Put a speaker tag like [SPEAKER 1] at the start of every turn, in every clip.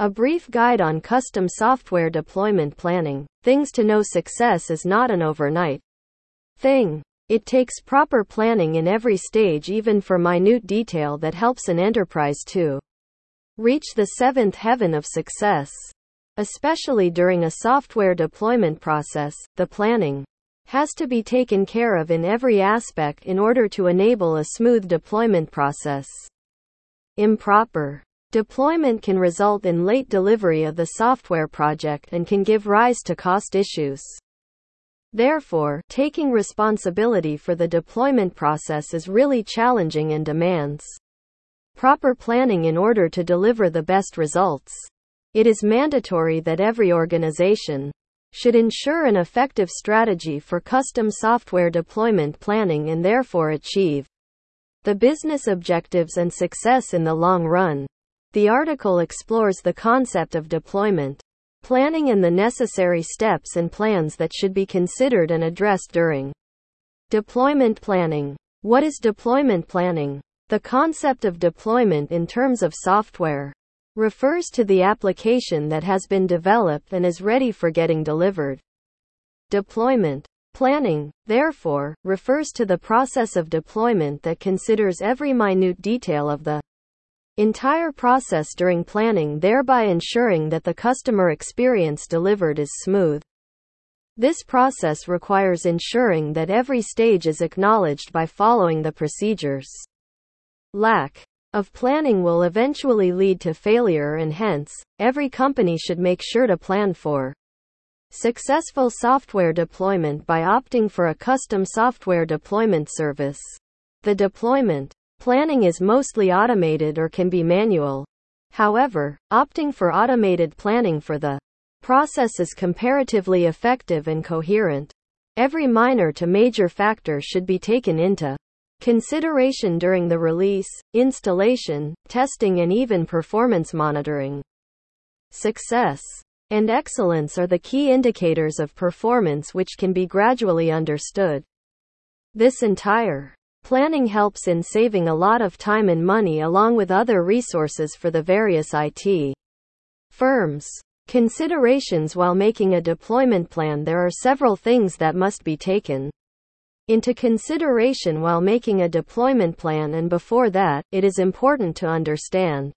[SPEAKER 1] A brief guide on custom software deployment planning. Things to know success is not an overnight thing. It takes proper planning in every stage, even for minute detail that helps an enterprise to reach the seventh heaven of success. Especially during a software deployment process, the planning has to be taken care of in every aspect in order to enable a smooth deployment process. Improper deployment can result in late delivery of the software project and can give rise to cost issues. Therefore, taking responsibility for the deployment process is really challenging and demands proper planning in order to deliver the best results. It is mandatory that every organization should ensure an effective strategy for custom software deployment planning and therefore achieve the business objectives and success in the long run. The article explores the concept of deployment planning and the necessary steps and plans that should be considered and addressed during deployment planning. What is deployment planning? The concept of deployment in terms of software refers to the application that has been developed and is ready for getting delivered. Deployment planning, therefore, refers to the process of deployment that considers every minute detail of the entire process during planning, thereby ensuring that the customer experience delivered is smooth. This process requires ensuring that every stage is acknowledged by following the procedures. Lack of planning will eventually lead to failure, and hence, every company should make sure to plan for successful software deployment by opting for a custom software deployment service. The deployment Planning is mostly automated or can be manual. However, opting for automated planning for the process is comparatively effective and coherent. Every minor to major factor should be taken into consideration during the release, installation, testing, and even performance monitoring. Success and excellence are the key indicators of performance which can be gradually understood. This entire Planning helps in saving a lot of time and money along with other resources for the various IT firms. Considerations while making a deployment plan There are several things that must be taken into consideration while making a deployment plan, and before that, it is important to understand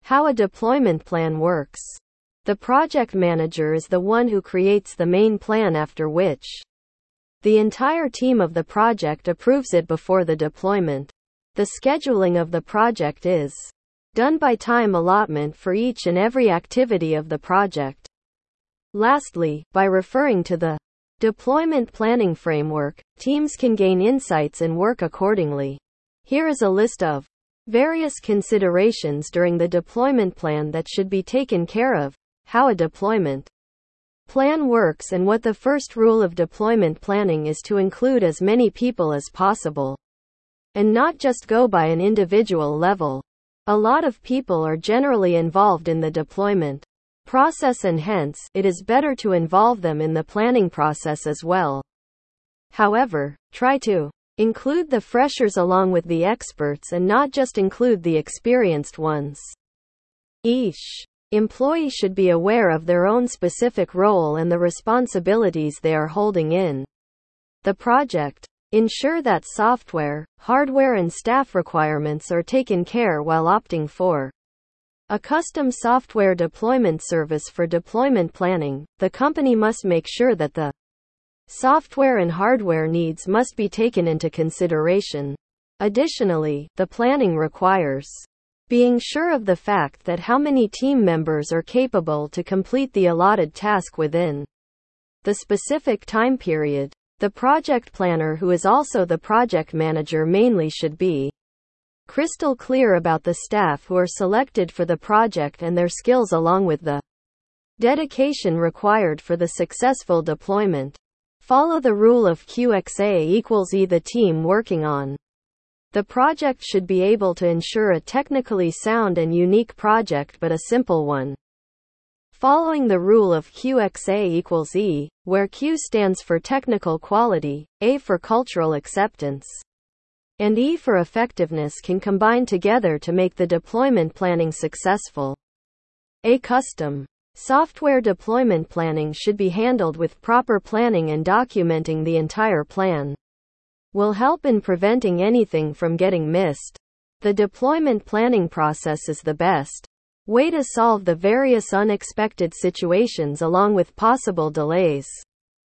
[SPEAKER 1] how a deployment plan works. The project manager is the one who creates the main plan after which the entire team of the project approves it before the deployment. The scheduling of the project is done by time allotment for each and every activity of the project. Lastly, by referring to the deployment planning framework, teams can gain insights and work accordingly. Here is a list of various considerations during the deployment plan that should be taken care of. How a deployment plan works and what the first rule of deployment planning is to include as many people as possible. And not just go by an individual level. A lot of people are generally involved in the deployment process and hence, it is better to involve them in the planning process as well. However, try to include the freshers along with the experts and not just include the experienced ones. Each Employees should be aware of their own specific role and the responsibilities they are holding in the project. Ensure that software, hardware, and staff requirements are taken care while opting for a custom software deployment service for deployment planning. The company must make sure that the software and hardware needs must be taken into consideration. Additionally, the planning requires being sure of the fact that how many team members are capable to complete the allotted task within the specific time period. The project planner, who is also the project manager, mainly should be crystal clear about the staff who are selected for the project and their skills, along with the dedication required for the successful deployment. Follow the rule of QXA equals E the team working on the project should be able to ensure a technically sound and unique project but a simple one. Following the rule of QXA equals E, where Q stands for technical quality, A for cultural acceptance, and E for effectiveness can combine together to make the deployment planning successful. A custom software deployment planning should be handled with proper planning and documenting the entire plan will help in preventing anything from getting missed. The deployment planning process is the best way to solve the various unexpected situations along with possible delays.